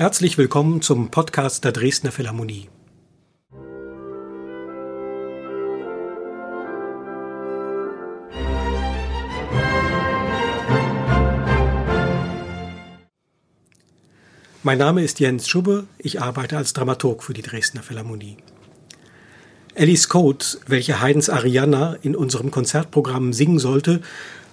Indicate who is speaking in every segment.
Speaker 1: Herzlich willkommen zum Podcast der Dresdner Philharmonie. Mein Name ist Jens Schubbe, ich arbeite als Dramaturg für die Dresdner Philharmonie. Alice Coates, welche Haydns Arianna in unserem Konzertprogramm singen sollte,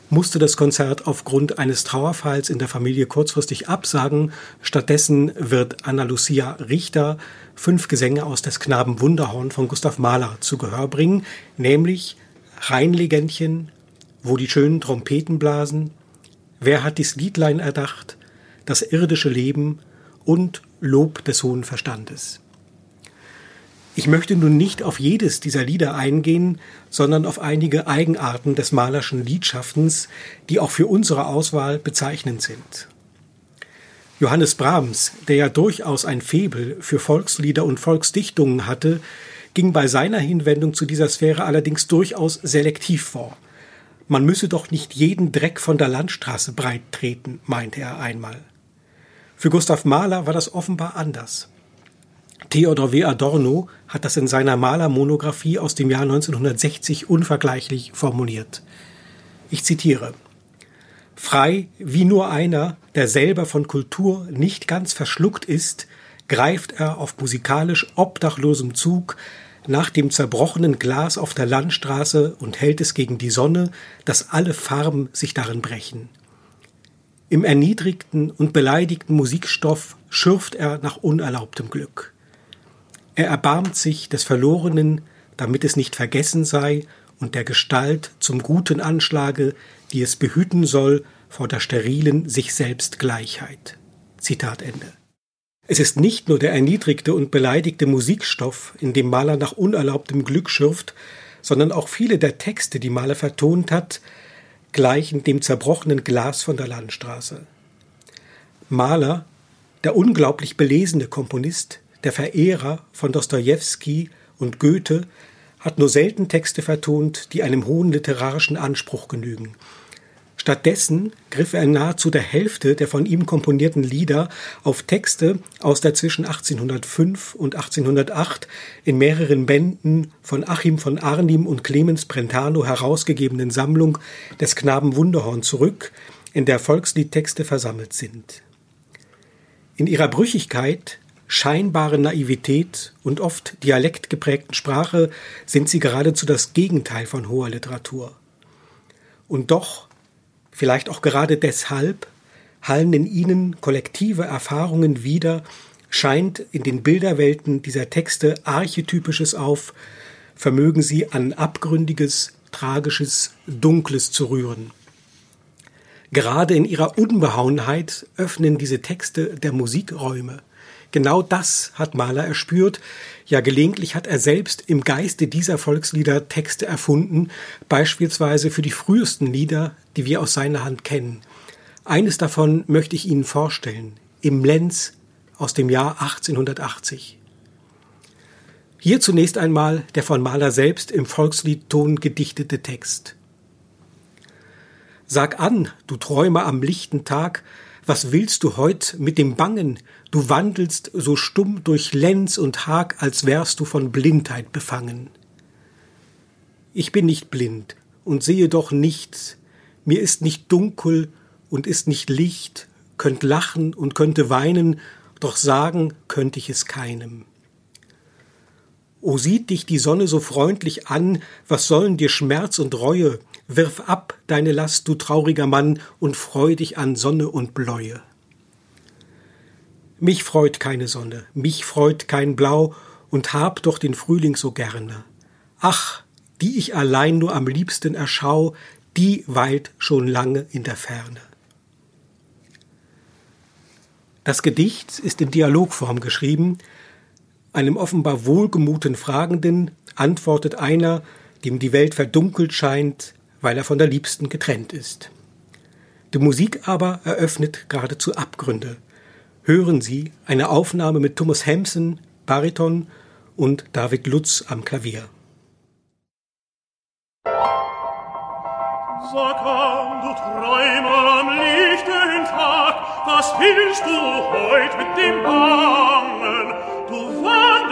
Speaker 1: musste das Konzert aufgrund eines Trauerfalls in der Familie kurzfristig absagen. Stattdessen wird Anna Lucia Richter fünf Gesänge aus des Knaben Wunderhorn von Gustav Mahler zu Gehör bringen, nämlich Rheinlegendchen, wo die schönen Trompeten blasen, Wer hat dies Liedlein erdacht, das irdische Leben und Lob des hohen Verstandes. Ich möchte nun nicht auf jedes dieser Lieder eingehen, sondern auf einige Eigenarten des malerschen Liedschaffens, die auch für unsere Auswahl bezeichnend sind. Johannes Brahms, der ja durchaus ein Febel für Volkslieder und Volksdichtungen hatte, ging bei seiner Hinwendung zu dieser Sphäre allerdings durchaus selektiv vor. Man müsse doch nicht jeden Dreck von der Landstraße breit treten, meinte er einmal. Für Gustav Mahler war das offenbar anders. Theodor W. Adorno hat das in seiner Malermonographie aus dem Jahr 1960 unvergleichlich formuliert. Ich zitiere Frei wie nur einer, der selber von Kultur nicht ganz verschluckt ist, greift er auf musikalisch obdachlosem Zug nach dem zerbrochenen Glas auf der Landstraße und hält es gegen die Sonne, dass alle Farben sich darin brechen. Im erniedrigten und beleidigten Musikstoff schürft er nach unerlaubtem Glück. Er erbarmt sich des Verlorenen, damit es nicht vergessen sei und der Gestalt zum Guten anschlage, die es behüten soll vor der sterilen sich selbst Gleichheit. Zitat Ende. Es ist nicht nur der erniedrigte und beleidigte Musikstoff, in dem Maler nach unerlaubtem Glück schürft, sondern auch viele der Texte, die Maler vertont hat, gleichen dem zerbrochenen Glas von der Landstraße. Maler, der unglaublich belesene Komponist, der Verehrer von Dostojewski und Goethe, hat nur selten Texte vertont, die einem hohen literarischen Anspruch genügen. Stattdessen griff er nahezu der Hälfte der von ihm komponierten Lieder auf Texte aus der zwischen 1805 und 1808 in mehreren Bänden von Achim von Arnim und Clemens Brentano herausgegebenen Sammlung des Knaben Wunderhorn zurück, in der Volksliedtexte versammelt sind. In ihrer Brüchigkeit scheinbare Naivität und oft dialektgeprägten Sprache sind sie geradezu das Gegenteil von hoher Literatur. Und doch, vielleicht auch gerade deshalb, hallen in ihnen kollektive Erfahrungen wider, scheint in den Bilderwelten dieser Texte Archetypisches auf, vermögen sie an Abgründiges, Tragisches, Dunkles zu rühren. Gerade in ihrer Unbehauenheit öffnen diese Texte der Musikräume. Genau das hat Mahler erspürt. Ja, gelegentlich hat er selbst im Geiste dieser Volkslieder Texte erfunden, beispielsweise für die frühesten Lieder, die wir aus seiner Hand kennen. Eines davon möchte ich Ihnen vorstellen. Im Lenz aus dem Jahr 1880. Hier zunächst einmal der von Mahler selbst im Volksliedton gedichtete Text. Sag an, du Träumer am lichten Tag, was willst du heut mit dem Bangen? Du wandelst so stumm durch Lenz und Hag, als wärst du von Blindheit befangen. Ich bin nicht blind und sehe doch nichts. Mir ist nicht dunkel und ist nicht Licht, könnt lachen und könnte weinen, doch sagen könnte ich es keinem. O sieht dich die Sonne so freundlich an, was sollen dir Schmerz und Reue, Wirf ab deine Last, du trauriger Mann, und freu dich an Sonne und Bläue. Mich freut keine Sonne, mich freut kein Blau, und hab doch den Frühling so gerne. Ach, die ich allein nur am liebsten erschau, die weilt schon lange in der Ferne. Das Gedicht ist in Dialogform geschrieben. Einem offenbar wohlgemuten Fragenden antwortet einer, dem die Welt verdunkelt scheint, weil er von der Liebsten getrennt ist. Die Musik aber eröffnet geradezu Abgründe. Hören Sie eine Aufnahme mit Thomas Hampson, Bariton und David Lutz am Klavier.
Speaker 2: Sag an, du Träumer am lichten Tag, Was willst du heut mit dem Bangen? Du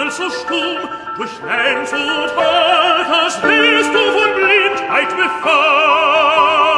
Speaker 2: dunkel so stumm, durch Lenz und Wald, als bist du von Blindheit befallen.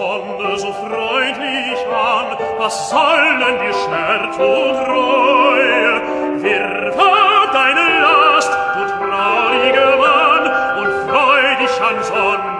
Speaker 2: sonne so freundlich an was soll denn die schmerz und reue wirf deine last du traurige mann und freu dich an sonne.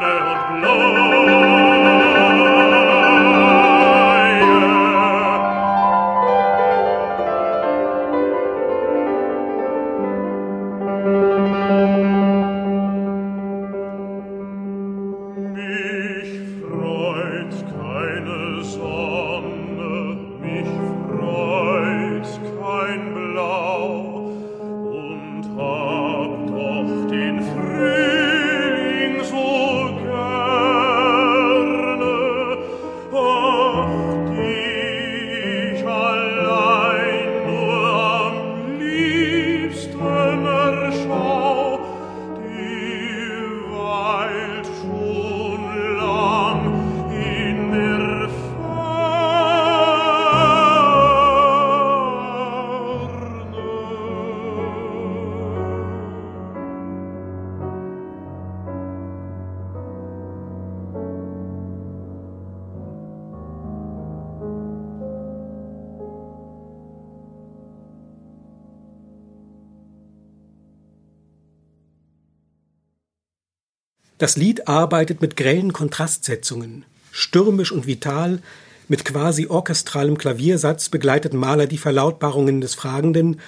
Speaker 1: Das Lied arbeitet mit grellen Kontrastsetzungen. Stürmisch und vital, mit quasi orchestralem Klaviersatz begleitet Mahler die Verlautbarungen des Fragenden.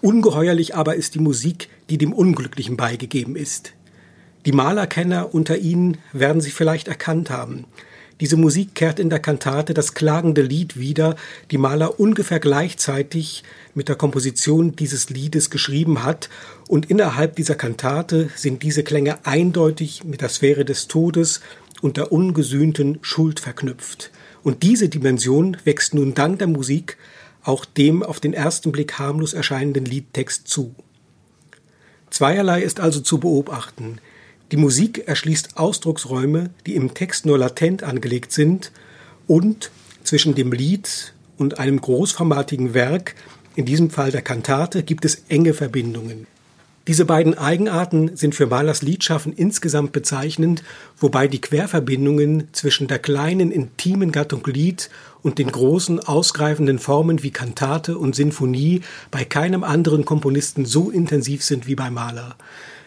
Speaker 1: Ungeheuerlich aber ist die Musik, die dem Unglücklichen beigegeben ist. Die Malerkenner unter Ihnen werden sie vielleicht erkannt haben. Diese Musik kehrt in der Kantate das klagende Lied wieder, die Maler ungefähr gleichzeitig mit der Komposition dieses Liedes geschrieben hat, und innerhalb dieser Kantate sind diese Klänge eindeutig mit der Sphäre des Todes und der ungesühnten Schuld verknüpft. Und diese Dimension wächst nun dank der Musik auch dem auf den ersten Blick harmlos erscheinenden Liedtext zu. Zweierlei ist also zu beobachten. Die Musik erschließt Ausdrucksräume, die im Text nur latent angelegt sind, und zwischen dem Lied und einem großformatigen Werk, in diesem Fall der Kantate, gibt es enge Verbindungen. Diese beiden Eigenarten sind für Mahlers Liedschaffen insgesamt bezeichnend, wobei die Querverbindungen zwischen der kleinen intimen Gattung Lied und den großen ausgreifenden Formen wie Kantate und Sinfonie bei keinem anderen Komponisten so intensiv sind wie bei Mahler.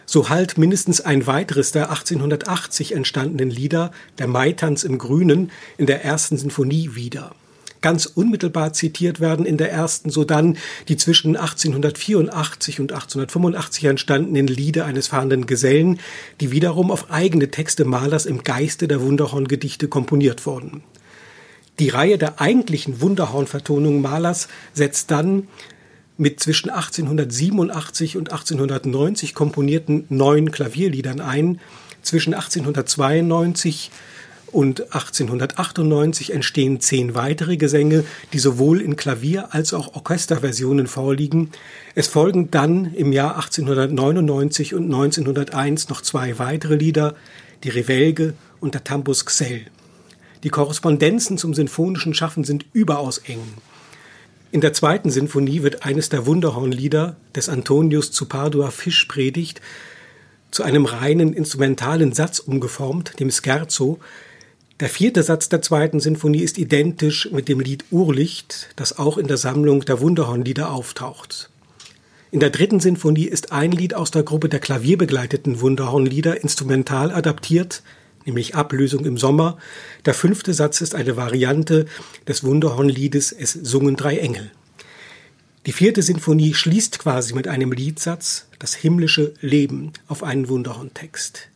Speaker 1: So halt mindestens ein weiteres der 1880 entstandenen Lieder, der Maitanz im Grünen, in der ersten Sinfonie wieder. Ganz unmittelbar zitiert werden in der ersten sodann die zwischen 1884 und 1885 entstandenen Lieder eines fahrenden Gesellen, die wiederum auf eigene Texte Malers im Geiste der Wunderhorn-Gedichte komponiert wurden. Die Reihe der eigentlichen Wunderhorn-Vertonungen Malers setzt dann mit zwischen 1887 und 1890 komponierten neun Klavierliedern ein. Zwischen 1892 und 1898 entstehen zehn weitere Gesänge, die sowohl in Klavier- als auch Orchesterversionen vorliegen. Es folgen dann im Jahr 1899 und 1901 noch zwei weitere Lieder, die Revelge und der Tambus Xell. Die Korrespondenzen zum sinfonischen Schaffen sind überaus eng. In der zweiten Sinfonie wird eines der Wunderhornlieder des Antonius zu Padua Fischpredigt zu einem reinen instrumentalen Satz umgeformt, dem Scherzo. Der vierte Satz der zweiten Sinfonie ist identisch mit dem Lied Urlicht, das auch in der Sammlung der Wunderhornlieder auftaucht. In der dritten Sinfonie ist ein Lied aus der Gruppe der klavierbegleiteten Wunderhornlieder instrumental adaptiert, nämlich Ablösung im Sommer. Der fünfte Satz ist eine Variante des Wunderhornliedes Es sungen drei Engel. Die vierte Sinfonie schließt quasi mit einem Liedsatz das himmlische Leben auf einen Wunderhorntext.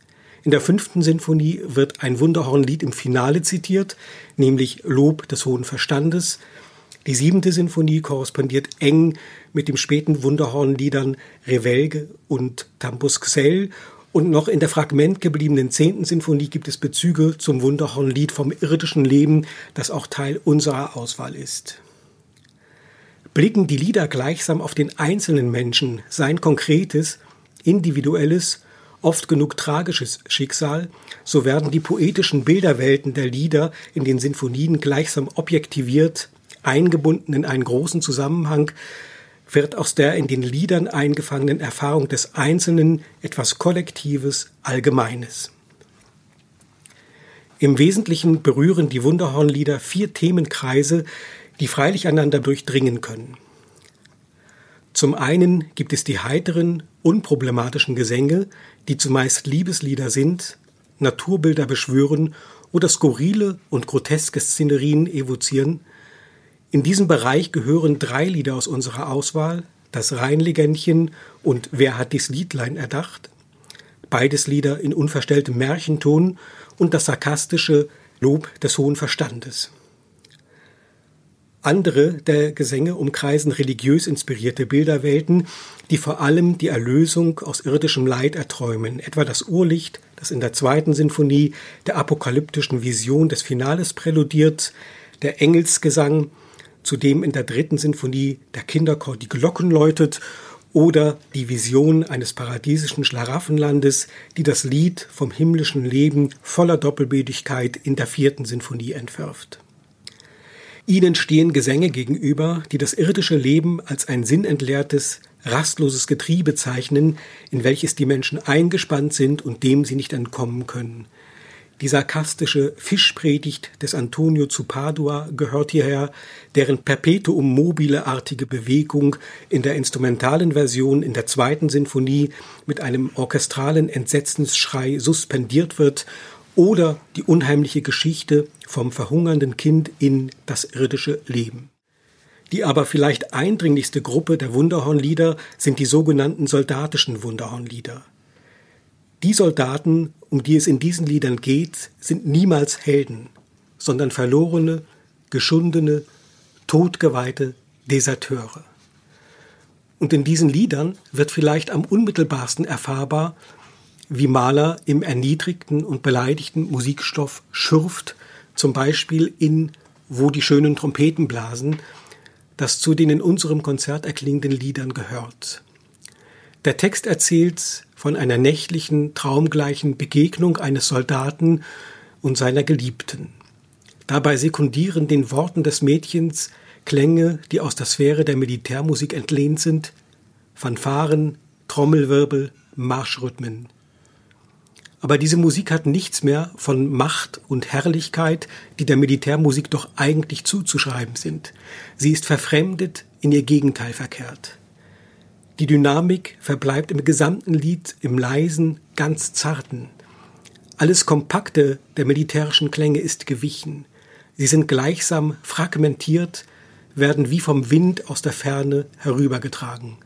Speaker 1: In der fünften Sinfonie wird ein Wunderhornlied im Finale zitiert, nämlich Lob des hohen Verstandes. Die siebente Sinfonie korrespondiert eng mit dem späten Wunderhornliedern Revelge und Tambus Xel und noch in der Fragment gebliebenen zehnten Sinfonie gibt es Bezüge zum Wunderhornlied vom irdischen Leben, das auch Teil unserer Auswahl ist. Blicken die Lieder gleichsam auf den einzelnen Menschen, sein konkretes, individuelles, oft genug tragisches Schicksal, so werden die poetischen Bilderwelten der Lieder in den Sinfonien gleichsam objektiviert, eingebunden in einen großen Zusammenhang, wird aus der in den Liedern eingefangenen Erfahrung des Einzelnen etwas Kollektives, Allgemeines. Im Wesentlichen berühren die Wunderhornlieder vier Themenkreise, die freilich einander durchdringen können. Zum einen gibt es die heiteren, unproblematischen Gesänge, die zumeist Liebeslieder sind, Naturbilder beschwören oder skurrile und groteske Szenerien evozieren, in diesem Bereich gehören drei Lieder aus unserer Auswahl, das Rheinlegändchen und Wer hat dies Liedlein erdacht? Beides Lieder in unverstelltem Märchenton und das sarkastische Lob des hohen Verstandes. Andere der Gesänge umkreisen religiös inspirierte Bilderwelten, die vor allem die Erlösung aus irdischem Leid erträumen, etwa das Urlicht, das in der zweiten Sinfonie der apokalyptischen Vision des Finales präludiert, der Engelsgesang, zudem in der dritten Sinfonie der Kinderchor die Glocken läutet oder die Vision eines paradiesischen Schlaraffenlandes, die das Lied vom himmlischen Leben voller Doppelbödigkeit in der vierten Sinfonie entwirft. Ihnen stehen Gesänge gegenüber, die das irdische Leben als ein sinnentleertes, rastloses Getriebe zeichnen, in welches die Menschen eingespannt sind und dem sie nicht entkommen können. Die sarkastische Fischpredigt des Antonio zu Padua gehört hierher, deren Perpetuum mobile-artige Bewegung in der instrumentalen Version in der zweiten Sinfonie mit einem orchestralen Entsetzensschrei suspendiert wird oder die unheimliche Geschichte vom verhungernden Kind in das irdische Leben. Die aber vielleicht eindringlichste Gruppe der Wunderhornlieder sind die sogenannten soldatischen Wunderhornlieder. Die Soldaten, um die es in diesen Liedern geht, sind niemals Helden, sondern verlorene, geschundene, totgeweihte Deserteure. Und in diesen Liedern wird vielleicht am unmittelbarsten erfahrbar, wie Mahler im erniedrigten und beleidigten Musikstoff schürft, zum Beispiel in Wo die schönen Trompeten blasen, das zu den in unserem Konzert erklingenden Liedern gehört. Der Text erzählt von einer nächtlichen, traumgleichen Begegnung eines Soldaten und seiner Geliebten. Dabei sekundieren den Worten des Mädchens Klänge, die aus der Sphäre der Militärmusik entlehnt sind, Fanfaren, Trommelwirbel, Marschrhythmen. Aber diese Musik hat nichts mehr von Macht und Herrlichkeit, die der Militärmusik doch eigentlich zuzuschreiben sind. Sie ist verfremdet, in ihr Gegenteil verkehrt. Die Dynamik verbleibt im gesamten Lied im leisen, ganz zarten. Alles Kompakte der militärischen Klänge ist gewichen. Sie sind gleichsam fragmentiert, werden wie vom Wind aus der Ferne herübergetragen.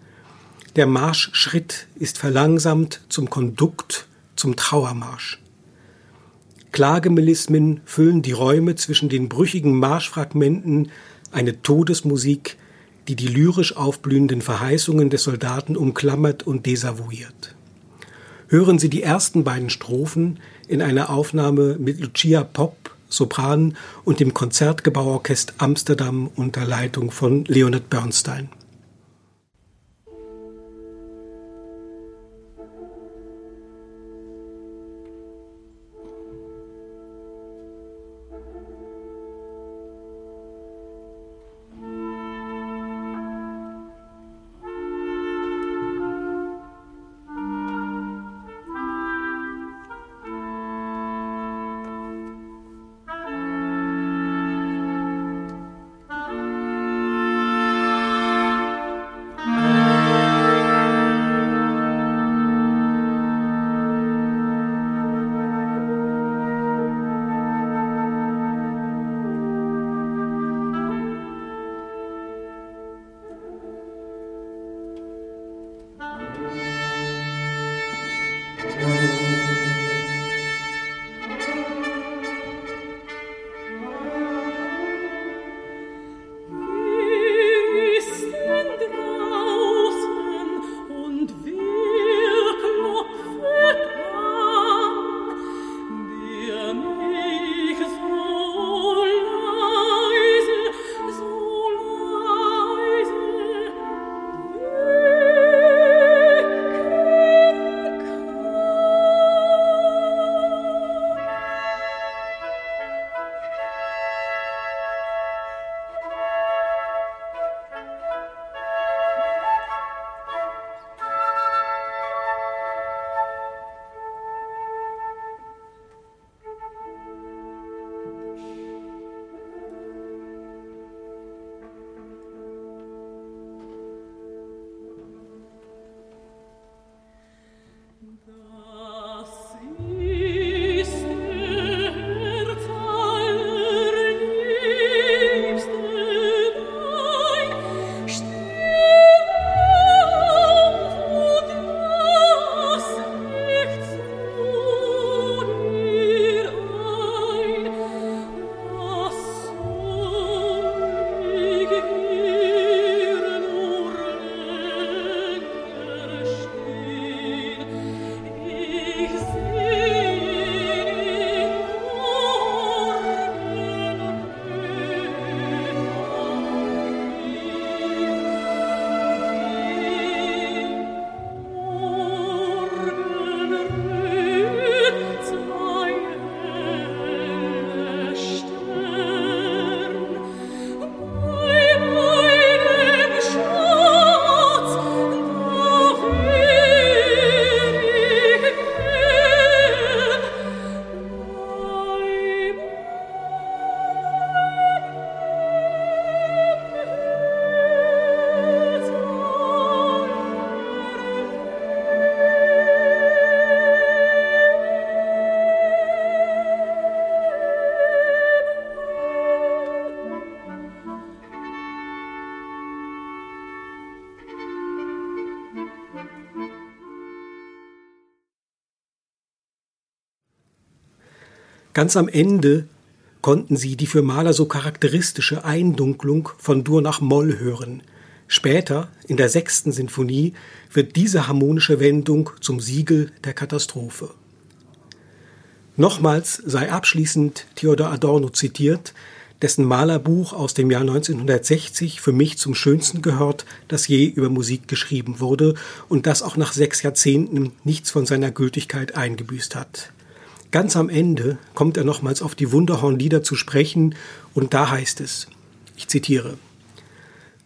Speaker 1: Der Marschschritt ist verlangsamt zum Kondukt, zum Trauermarsch. Klagemelismen füllen die Räume zwischen den brüchigen Marschfragmenten, eine Todesmusik, die die lyrisch aufblühenden Verheißungen des Soldaten umklammert und desavouiert. Hören Sie die ersten beiden Strophen in einer Aufnahme mit Lucia Pop, Sopran und dem Konzertgebauorchester Amsterdam unter Leitung von Leonard Bernstein. Ganz am Ende konnten sie die für Mahler so charakteristische Eindunklung von Dur nach Moll hören. Später, in der sechsten Sinfonie, wird diese harmonische Wendung zum Siegel der Katastrophe. Nochmals sei abschließend Theodor Adorno zitiert, dessen Malerbuch aus dem Jahr 1960 für mich zum schönsten gehört, das je über Musik geschrieben wurde und das auch nach sechs Jahrzehnten nichts von seiner Gültigkeit eingebüßt hat. Ganz am Ende kommt er nochmals auf die Wunderhornlieder zu sprechen und da heißt es, ich zitiere,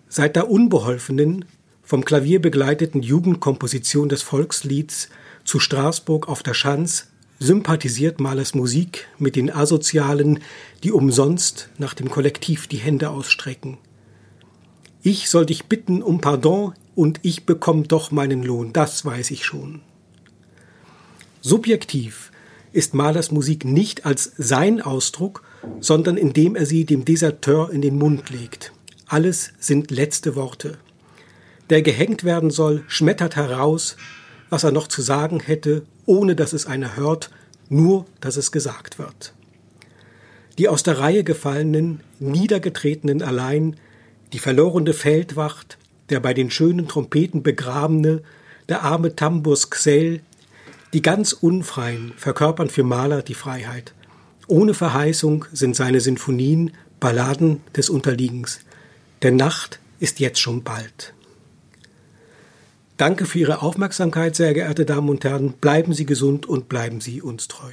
Speaker 1: Seit der unbeholfenen, vom Klavier begleiteten Jugendkomposition des Volkslieds zu Straßburg auf der Schanz sympathisiert Mahlers Musik mit den Asozialen, die umsonst nach dem Kollektiv die Hände ausstrecken. Ich soll dich bitten um Pardon und ich bekomm doch meinen Lohn, das weiß ich schon. Subjektiv ist Mahlers Musik nicht als sein Ausdruck, sondern indem er sie dem Deserteur in den Mund legt. Alles sind letzte Worte. Der gehängt werden soll, schmettert heraus, was er noch zu sagen hätte, ohne dass es einer hört, nur dass es gesagt wird. Die aus der Reihe gefallenen, niedergetretenen allein, die verlorene Feldwacht, der bei den schönen Trompeten begrabene, der arme Tamburs Xell, die ganz Unfreien verkörpern für Maler die Freiheit. Ohne Verheißung sind seine Sinfonien Balladen des Unterliegens. Der Nacht ist jetzt schon bald. Danke für Ihre Aufmerksamkeit, sehr geehrte Damen und Herren. Bleiben Sie gesund und bleiben Sie uns treu.